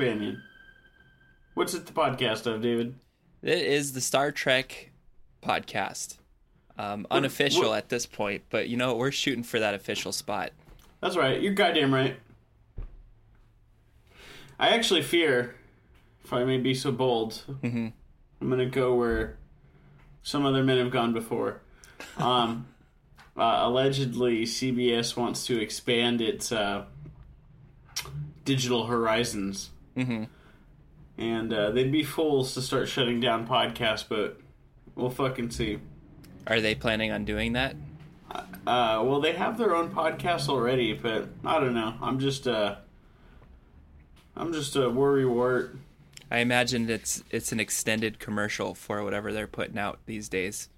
Companion. What's it the podcast of, David? It is the Star Trek podcast. Um, unofficial what- at this point, but you know we're shooting for that official spot. That's right. You're goddamn right. I actually fear, if I may be so bold, I'm gonna go where some other men have gone before. Um, uh, allegedly, CBS wants to expand its uh, digital horizons, mm-hmm. and uh, they'd be fools to start shutting down podcasts. But we'll fucking see. Are they planning on doing that? Uh, well, they have their own podcast already, but I don't know. I'm just uh, I'm just a worry wart. I imagine it's it's an extended commercial for whatever they're putting out these days.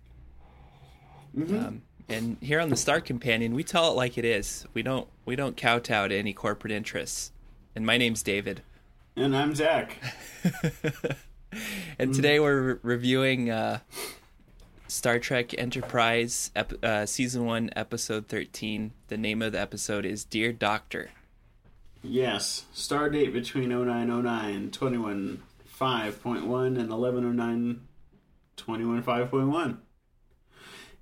Um, and here on the Star Companion, we tell it like it is. We don't we don't kowtow to any corporate interests. And my name's David. And I'm Zach. And today we're reviewing uh, Star Trek Enterprise, ep- uh, season one, episode thirteen. The name of the episode is "Dear Doctor." Yes, star date between 0909, 21.5.1, and 1109, 21.5.1.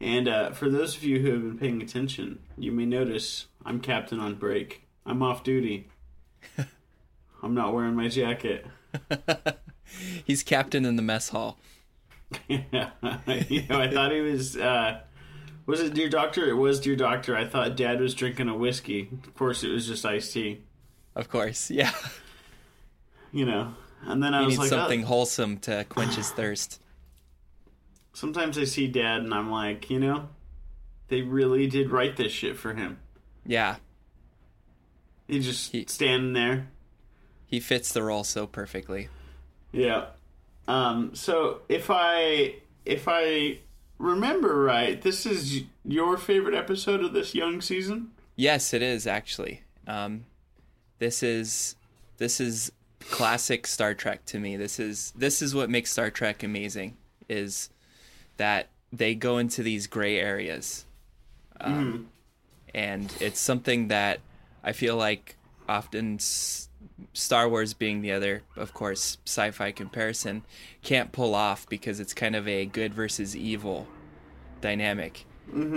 And uh, for those of you who have been paying attention, you may notice I'm captain on break. I'm off duty. I'm not wearing my jacket. He's captain in the mess hall. you know, I thought he was. Uh, was it Dear Doctor? It was Dear Doctor. I thought Dad was drinking a whiskey. Of course, it was just iced tea. Of course, yeah. You know, and then I He was needs like, oh. something wholesome to quench his thirst. sometimes I see Dad and I'm like, you know, they really did write this shit for him. Yeah, He just He- standing there. He fits the role so perfectly. Yeah. Um. So if I if I remember right, this is your favorite episode of this young season. Yes, it is actually. Um, this is this is classic Star Trek to me. This is this is what makes Star Trek amazing. Is that they go into these gray areas, um, and it's something that I feel like often s- Star Wars being the other, of course, sci-fi comparison, can't pull off because it's kind of a good versus evil dynamic,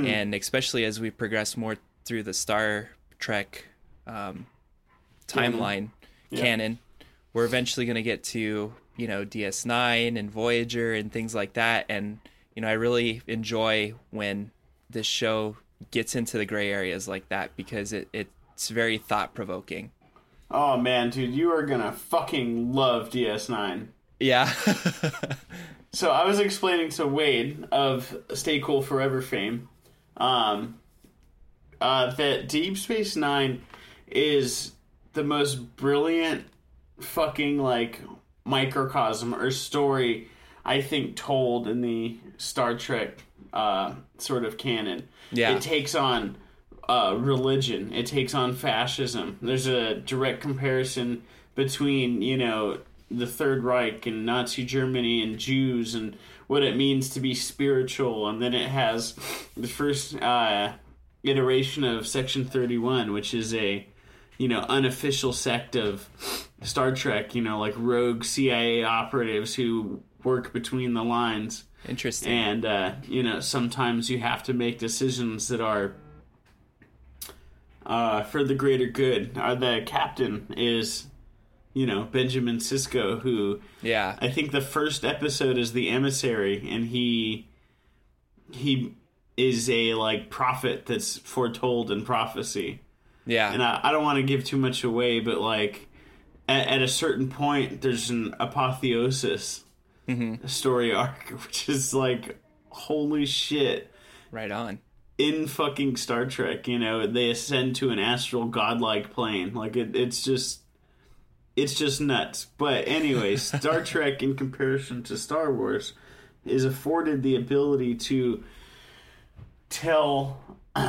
and especially as we progress more through the Star Trek um, timeline canon, we're eventually going to get to you know DS9 and Voyager and things like that, and you know I really enjoy when this show gets into the gray areas like that because it, it's very thought provoking. Oh man, dude, you are gonna fucking love DS9. Yeah. So I was explaining to Wade of Stay Cool Forever fame, um, uh, that Deep Space Nine is the most brilliant fucking like microcosm or story I think told in the Star Trek uh, sort of canon. Yeah. It takes on uh, religion. It takes on fascism. There's a direct comparison between you know the Third Reich and Nazi Germany and Jews and what it means to be spiritual, and then it has the first uh, iteration of Section Thirty One, which is a you know unofficial sect of Star Trek. You know, like rogue CIA operatives who work between the lines. Interesting. And uh, you know, sometimes you have to make decisions that are uh, for the greater good. Uh, the captain is, you know, Benjamin Sisko, who yeah. I think the first episode is the emissary, and he he is a like prophet that's foretold in prophecy. Yeah. And I, I don't want to give too much away, but like at, at a certain point, there's an apotheosis Mm-hmm. story arc, which is like, holy shit. right on. In fucking Star Trek, you know, they ascend to an astral godlike plane. Like it, it's just, it's just nuts. But anyway, Star Trek, in comparison to Star Wars, is afforded the ability to tell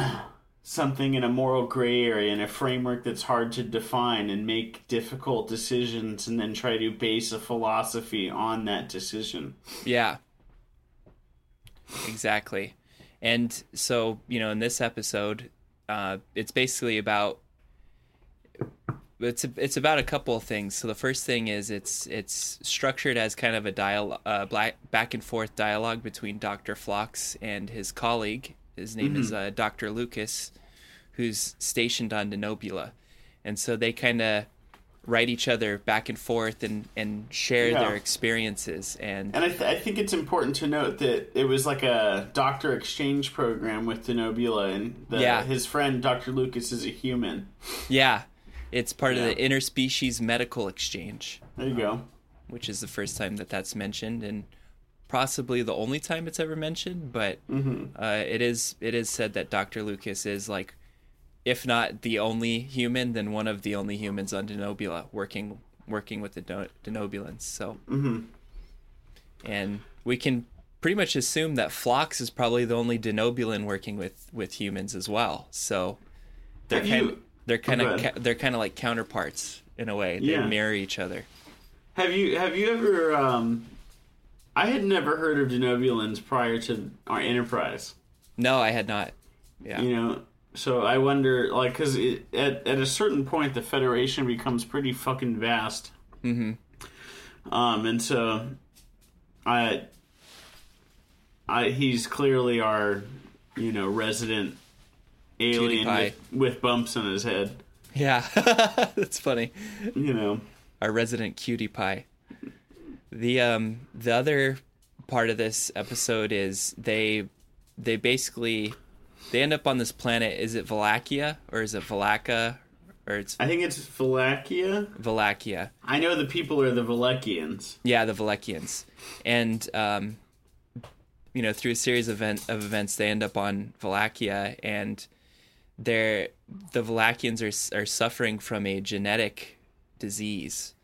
something in a moral gray area in a framework that's hard to define and make difficult decisions and then try to base a philosophy on that decision. Yeah. Exactly. And so, you know, in this episode, uh, it's basically about it's it's about a couple of things. So the first thing is it's it's structured as kind of a dialogue, uh, black, back and forth dialogue between Doctor Phlox and his colleague. His name is uh, Doctor Lucas, who's stationed on Denobula, and so they kind of write each other back and forth and and share Yeah. their experiences and And I, th- I think it's important to note that it was like a doctor exchange program with Denobula, and the, Yeah. his friend Dr. Lucas is a human. Yeah, it's part of the interspecies medical exchange, There you go. which is the first time that that's mentioned, and possibly the only time it's ever mentioned. But uh, it is it is said that Doctor Lucas is like, if not the only human, then one of the only humans on Denobula working working with the Denobulans. So, and we can pretty much assume that Phlox is probably the only Denobulan working with with humans as well. So they're Have kind you- they're kind of ca- they're kind of like counterparts in a way. They Yeah. mirror each other. Have you have you ever? Um, I had never heard of Denobulans prior to our Enterprise. No, I had not. Yeah. You know, so I wonder, like, because at at a certain point, the Federation becomes pretty fucking vast. Mm-hmm. Um, and so, I, I he's clearly our, you know, resident alien with, with bumps on his head. Yeah. That's funny. You know, Our resident cutie pie. The um the other part of this episode is they they basically they end up on this planet. Is it Valakia or is it Valaka or it's I think it's Valakia. Valakia? I know the people are the Valakians. Yeah, the Valakians. And um, you know, through a series of, event, of events, they end up on Valakia, and they're the Valakians are are suffering from a genetic disease,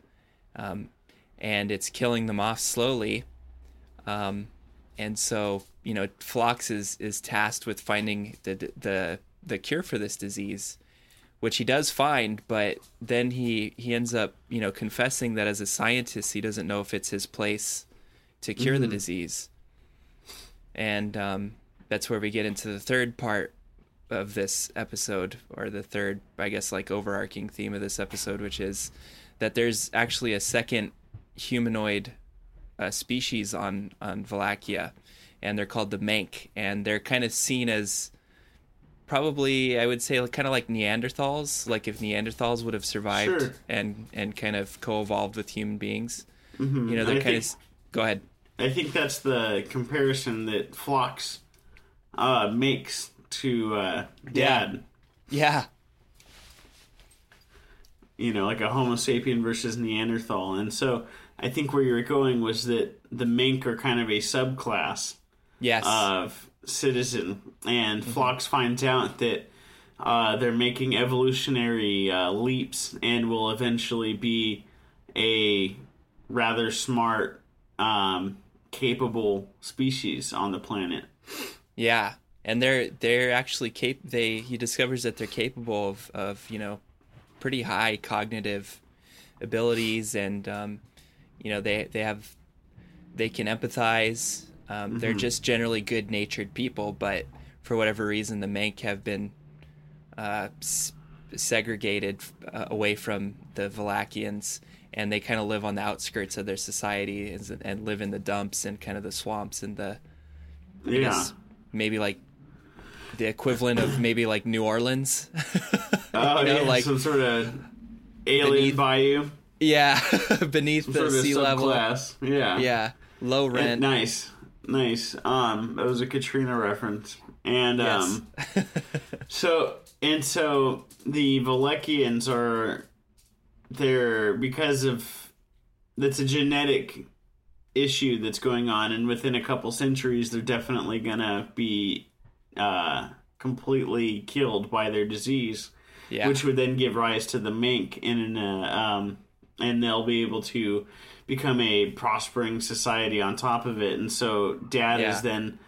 um, and it's killing them off slowly. Um, and so, you know, Phlox is is tasked with finding the the the cure for this disease which he does find, but then he he ends up you know confessing that as a scientist he doesn't know if it's his place to cure the disease, and um, that's where we get into the third part of this episode, or the third, I guess, like overarching theme of this episode, which is that there's actually a second humanoid uh, species on on Valakia, and they're called the Mank, and they're kind of seen as probably I would say kind of like Neanderthals, like if Neanderthals would have survived Sure. and and kind of co-evolved with human beings. Mm-hmm. You know, they're I kind think- of. Go ahead. I think that's the comparison that Phlox uh, makes to uh, Dad. Yeah, You know, like a Homo sapien versus Neanderthal. And so I think where you were going was that the mink are kind of a subclass yes, of citizen. And Phlox finds out that uh, they're making evolutionary uh, leaps and will eventually be a rather smart, um, capable species on the planet. yeah, and they're they're actually cap they he discovers that they're capable of of you know pretty high cognitive abilities and um, you know they they have they can empathize um, they're just generally good natured people but for whatever reason the Mank have been uh, s- segregated uh, away from the Valakians and they kind of live on the outskirts of their society and, and live in the dumps and kind of the swamps and the I Yeah. guess maybe like the equivalent of maybe like New Orleans. Oh, you know, yeah, like- some sort of alien Beneath- bayou, yeah, beneath some the sort of sea level. subclass. Yeah, Yeah, low And- rent. nice, nice. Um, that was a Katrina reference, and Yes. um, so and so the Valakians are they're because of that's a genetic issue that's going on, and within a couple centuries, they're definitely gonna be uh, completely killed by their disease yeah, which would then give rise to the mink in uh, um, and they'll be able to become a prospering society on top of it and so dad Yeah. is then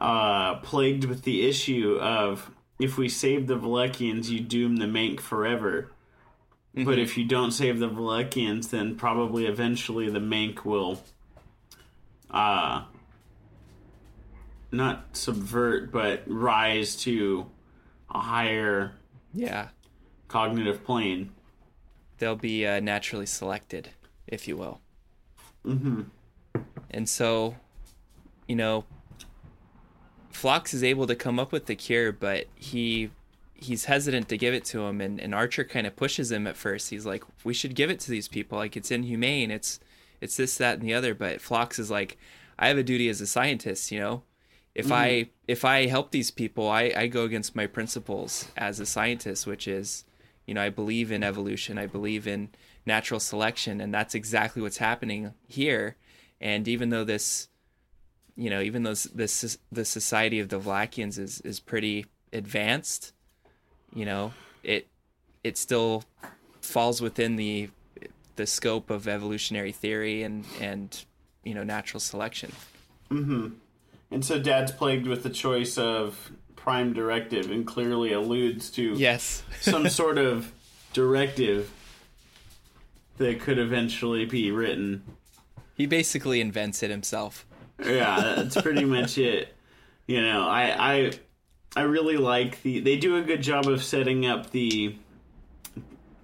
uh, plagued with the issue of if we save the Valakians you doom the Mank forever but if you don't save the Valakians then probably eventually the Mank will uh not subvert but rise to a higher yeah. cognitive plane. They'll be uh, naturally selected, if you will. Mm-hmm. And so, you know, Phlox is able to come up with the cure, but he he's hesitant to give it to him and, and Archer kind of pushes him at first. He's like, We should give it to these people. Like it's inhumane. It's it's this, that, and the other. But Phlox is like, I have a duty as a scientist, you know? If I if I help these people, I, I go against my principles as a scientist, which is, you know, I believe in evolution, I believe in natural selection, and that's exactly what's happening here. And even though this you know, even though this the society of the Vlakians is is pretty advanced, you know, it it still falls within the the scope of evolutionary theory and and you know natural selection. Mm-hmm. And so dad's plagued with the choice of prime directive and clearly alludes to Yes. some sort of directive that could eventually be written. he basically invents it himself. Yeah, that's pretty much it. You know, I I I really like the they do a good job of setting up the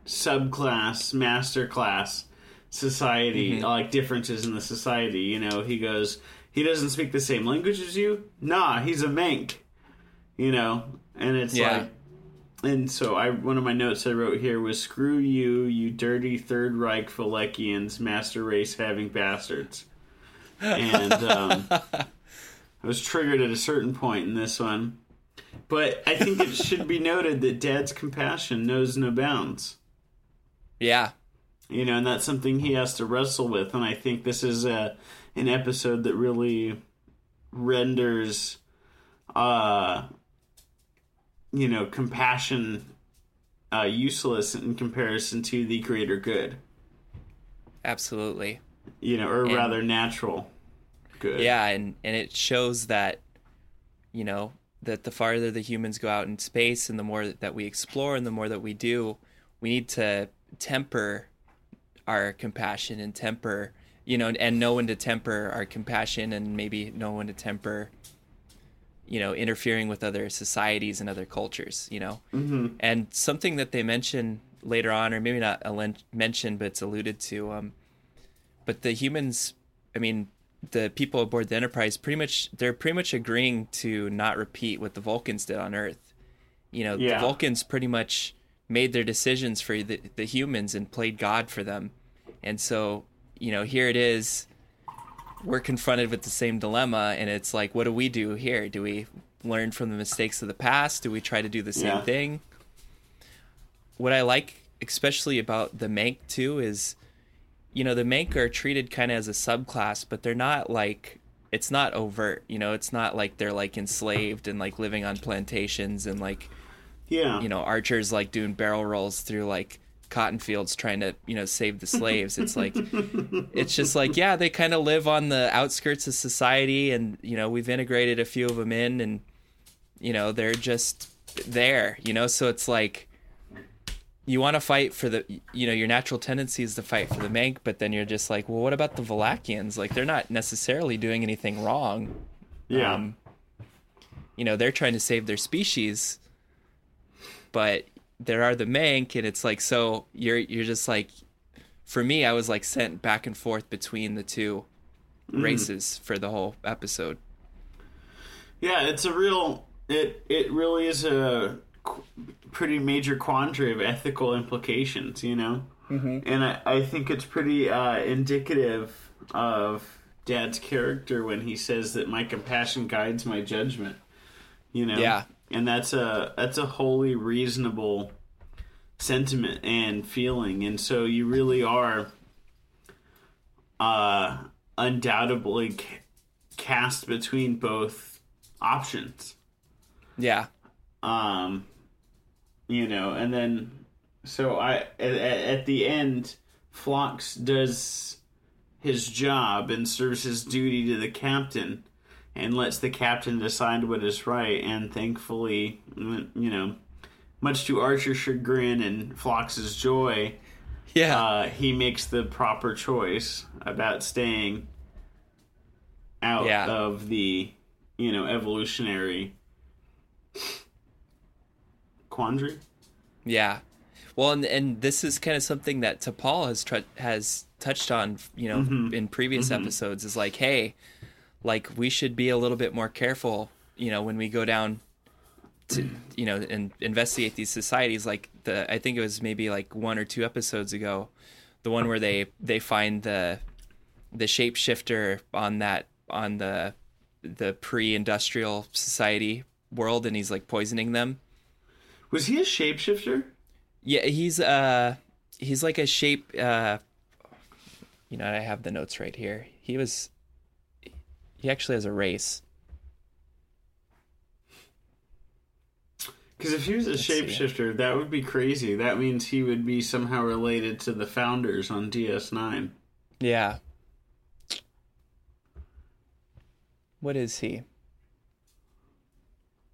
subclass, master class society, mm-hmm. like differences in the society. You know, he goes, he doesn't speak the same language as you. Nah, he's a Mank. You know, and it's Yeah. like, and so I one of my notes I wrote here was "Screw you, you dirty Third Reich Falekians, master race having bastards." And um, I was triggered at a certain point in this one, but I think it should be noted that Dad's compassion knows no bounds Yeah. you know, and that's something he has to wrestle with. And I think this is a an episode that really renders, uh, you know, compassion uh, useless in comparison to the greater good. Absolutely. You know, or And- rather natural good. Yeah, and and it shows that you know that the farther the humans go out in space and the more that we explore and the more that we do, we need to temper our compassion and temper, you know, and know when to temper our compassion and maybe know when to temper you know, interfering with other societies and other cultures, you know. Mm-hmm. And something that they mention later on, or maybe not mentioned, but it's alluded to. Um, but the humans, I mean, the people aboard the Enterprise, pretty much, they're pretty much agreeing to not repeat what the Vulcans did on Earth. You know, Yeah. the Vulcans pretty much made their decisions for the, the humans and played God for them. And so, you know, here it is we're confronted with the same dilemma and it's like what do we do here do we learn from the mistakes of the past do we try to do the same Yeah. thing what i like especially about the mank too is you know the mank are treated kind of as a subclass but they're not like it's not overt you know it's not like they're like enslaved and like living on plantations and like Yeah. you know archers like doing barrel rolls through like cotton fields trying to you know save the slaves it's like it's just like yeah they kind of live on the outskirts of society and you know we've integrated a few of them in and you know, they're just there, you know, so it's like you want to fight for the you know, your natural tendency is to fight for the Mank, but then you're just like, well, what about the Valakians? Like they're not necessarily doing anything wrong. Yeah. Um, you know, they're trying to save their species, but there are the Mank, and it's like so you're you're just like for me, I was like sent back and forth between the two races for the whole episode. Yeah, it's a real. It it really is a qu- pretty major quandary of ethical implications, you know. Mm-hmm. And I, I think it's pretty uh, indicative of Dad's character when he says that my compassion guides my judgment. You know. Yeah. And that's a that's a wholly reasonable sentiment and feeling, and so you really are uh, undoubtedly ca- cast between both options. Yeah, Um, you know, and then so I at, at the end, Phlox does his job and serves his duty to the captain, and lets the captain decide what is right. And thankfully, you know, much to Archer's chagrin and Phlox's joy, yeah, uh, he makes the proper choice about staying out Yeah. of the you know evolutionary quandary. yeah. Well, and and this is kind of something that T'Pol has tr- has touched on, you know, in previous episodes. Is like, hey, like we should be a little bit more careful, you know, when we go down to you know and investigate these societies. Like the i think it was maybe like one or two episodes ago the one where they they find the the shapeshifter on that on the the pre-industrial society world and he's like poisoning them. Was he a shapeshifter? yeah he's uh he's like a shape uh you know i have the notes right here. He was he actually has a race Because if he was a see. shapeshifter, that would be crazy. That means he would be somehow related to the founders on DS9. Yeah. What is he?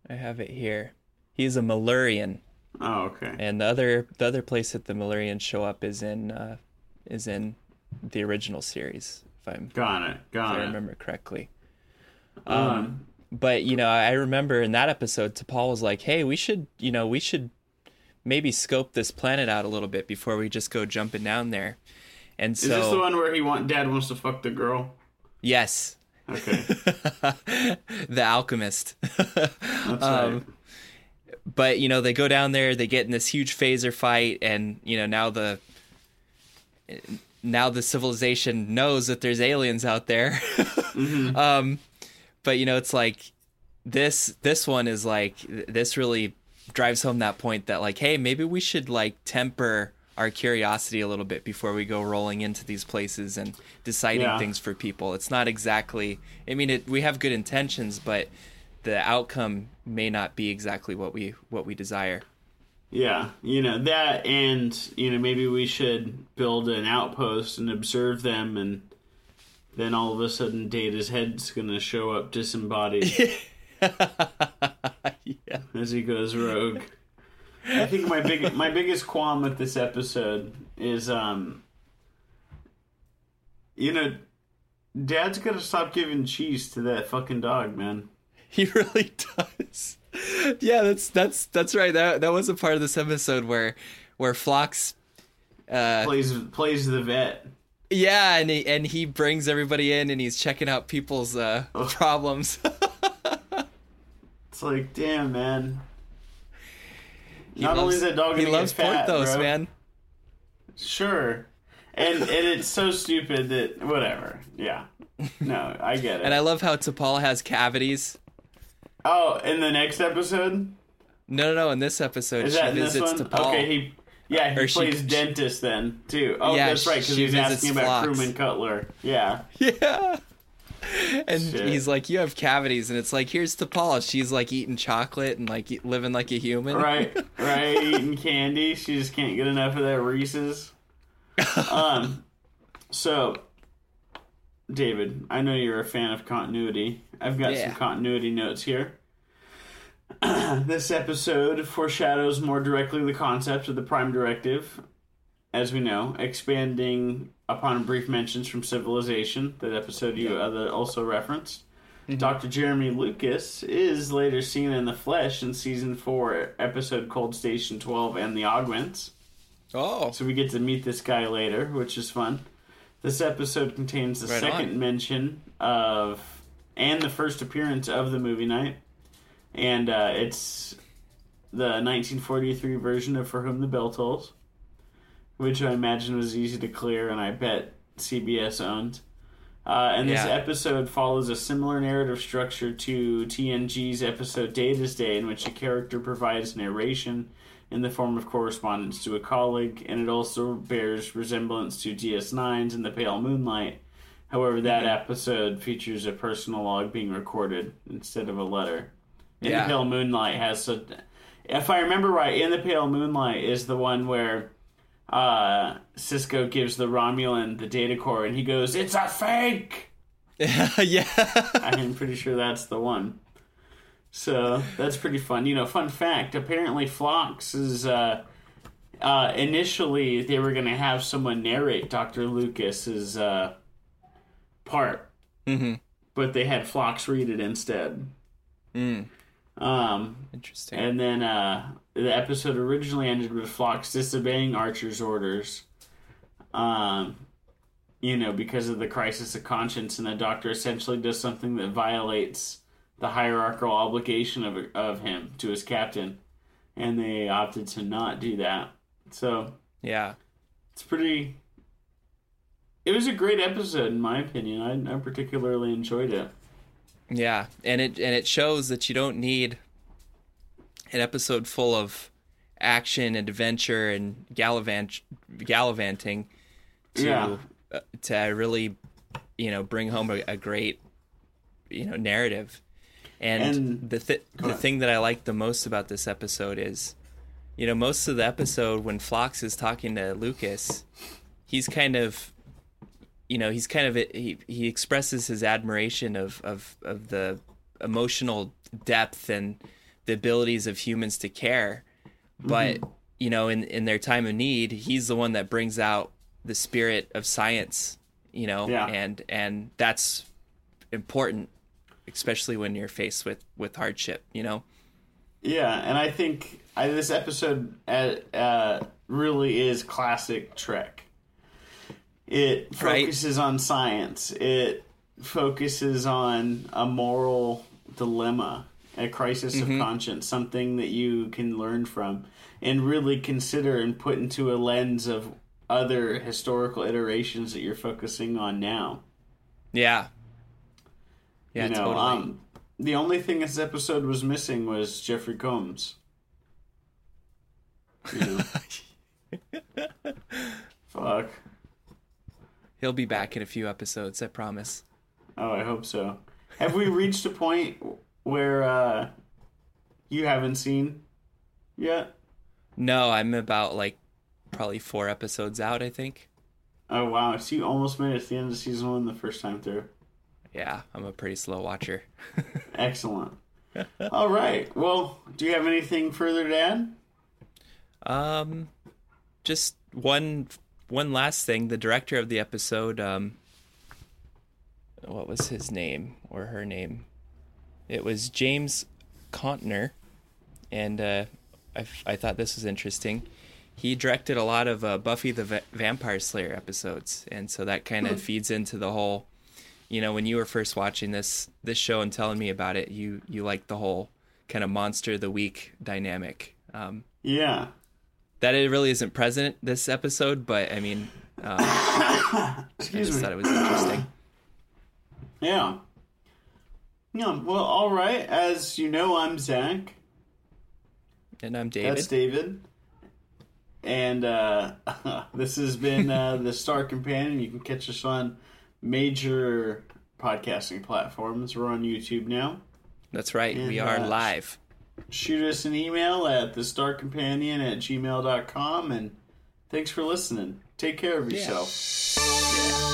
I have it here. He's a Malurian, Oh, okay. and the other the other place that the Malurians show up is in uh, is in the original series, if I'm Got it. if Got I it. remember correctly. Um, But you know, I remember in that episode, T'Pol was like, "Hey, we should, you know, we should maybe scope this planet out a little bit before we just go jumping down there." And is so, this the one where he want Dad wants to fuck the girl? yes, Okay, the alchemist. that's Um, right. but you know they go down there they get in this huge phaser fight and you know now the now the civilization knows that there's aliens out there um but you know it's like this this one is like this really drives home that point that like hey maybe we should like temper our curiosity a little bit before we go rolling into these places and deciding Yeah. things for people it's not exactly i mean it, we have good intentions but the outcome may not be exactly what we what we desire Yeah, you know that, and you know maybe we should build an outpost and observe them, and then all of a sudden Data's head's gonna show up disembodied yeah as he goes rogue. I think my big my biggest qualm with this episode is, um, you know, Dad's gotta stop giving cheese to that fucking dog, man. He really does. Yeah, that's that's that's right. That that was a part of this episode where where Phlox uh Plays plays the vet. Yeah, and he and he brings everybody in and he's checking out people's uh problems. It's like, damn, man. He Not only loves- is that dog he loves fat, Porthos, bro. man. Sure. And and it's so stupid that whatever. Yeah. No, I get it. And I love how T'Pol has cavities. oh, in the next episode? No, no, no. In this episode, Is she this visits one? T'Pol. Okay, he yeah, he Or she- plays dentist then too. Oh, Yeah, that's right, because he's asking about. Crewman Cutler. Yeah. Yeah. And Shit. he's like, "You have cavities," and it's like, "Here's T'Pol. She's like eating chocolate and like living like a human." Right, right, eating candy. She just can't get enough of that Reese's. Um, so, David, I know you're a fan of continuity. I've got Yeah. some continuity notes here. this episode foreshadows more directly the concept of the Prime Directive, as we know, expanding upon brief mentions from Civilization, that episode you other uh, also referenced. Mm-hmm. Dr. Jeremy Lucas is later seen in the flesh in season 4, episode Cold Station 12 and the Augments. Oh, So we get to meet this guy later, which is fun. This episode contains the Right second on. mention of and the first appearance of the movie night, and uh, it's the 1943 version of For Whom the Bell Tolls, which I imagine was easy to clear, and I bet CBS owned. Uh, and this Yeah. episode follows a similar narrative structure to TNG's episode Data's Day, in which a character provides narration in the form of correspondence to a colleague, and it also bears resemblance to DS9's In the Pale Moonlight. However, that Mm-hmm. episode features a personal log being recorded instead of a letter. In Yeah. the Pale Moonlight has a, if I remember right, In the Pale Moonlight is the one where uh, Sisko gives the Romulan the data core, and he goes, "It's a fake." yeah. I'm pretty sure that's the one. So that's pretty fun. You know, fun fact. Apparently, Phlox is. Uh, uh, initially, they were going to have someone narrate Doctor Lucas's uh, part, hmm but they had Phlox read it instead. Mm. Um, Interesting. and then uh, the episode originally ended with Phlox disobeying Archer's orders. Um, you know, because of the crisis of conscience, and the Doctor essentially does something that violates the hierarchical obligation of of him to his captain, and they opted to not do that. So yeah. it's pretty. It was a great episode, in my opinion. I, I particularly enjoyed it. Yeah, and it and it shows that you don't need an episode full of action and adventure and gallivant gallivanting to Yeah. uh, to really you know bring home a, a great you know narrative. And, And- the th- the thing that I like the most about this episode is you know most of the episode when Phlox is talking to Lucas, he's kind of you know he's kind of he he expresses his admiration of of of the emotional depth and the abilities of humans to care but you know in in their time of need he's the one that brings out the spirit of science you know Yeah. and and that's important especially when you're faced with with hardship you know Yeah, and I think I, this episode uh, uh, really is classic Trek. It Right. focuses on science. It focuses on a moral dilemma, a crisis Mm-hmm. of conscience, something that you can learn from and really consider and put into a lens of other historical iterations that you're focusing on now. yeah yeah you know, totally um, the only thing this episode was missing was Jeffrey Combs. You know. Fuck. He'll be back in a few episodes i promise Oh, I hope so. Have we reached a point where uh, you haven't seen yet? no i'm about like probably four episodes out i think Oh wow! So you almost made it to the end of season one the first time through. yeah i'm a pretty slow watcher Excellent. All right. Well, do you have anything further to add? Um, just one one last thing. The director of the episode, um, what was his name or her name? It was James Contner, and uh, I I thought this was interesting. He directed a lot of uh, Buffy the Va- Vampire Slayer episodes, and so that kind of feeds into the whole. You know, when you were first watching this this show and telling me about it, you you liked the whole kind of monster of the week dynamic. Um, Yeah. That it really isn't present this episode, but I mean, um, I just me. thought it was interesting. Yeah. Yeah. Well, all right. As you know, I'm Zach. And I'm David. That's David. And uh, this has been uh, the Star Companion. You can catch us on major podcasting platforms. We're on YouTube now. That's right. we are uh, live. Shoot us an email at the Star Companion at gmail.com. And thanks for listening. Take care of yourself.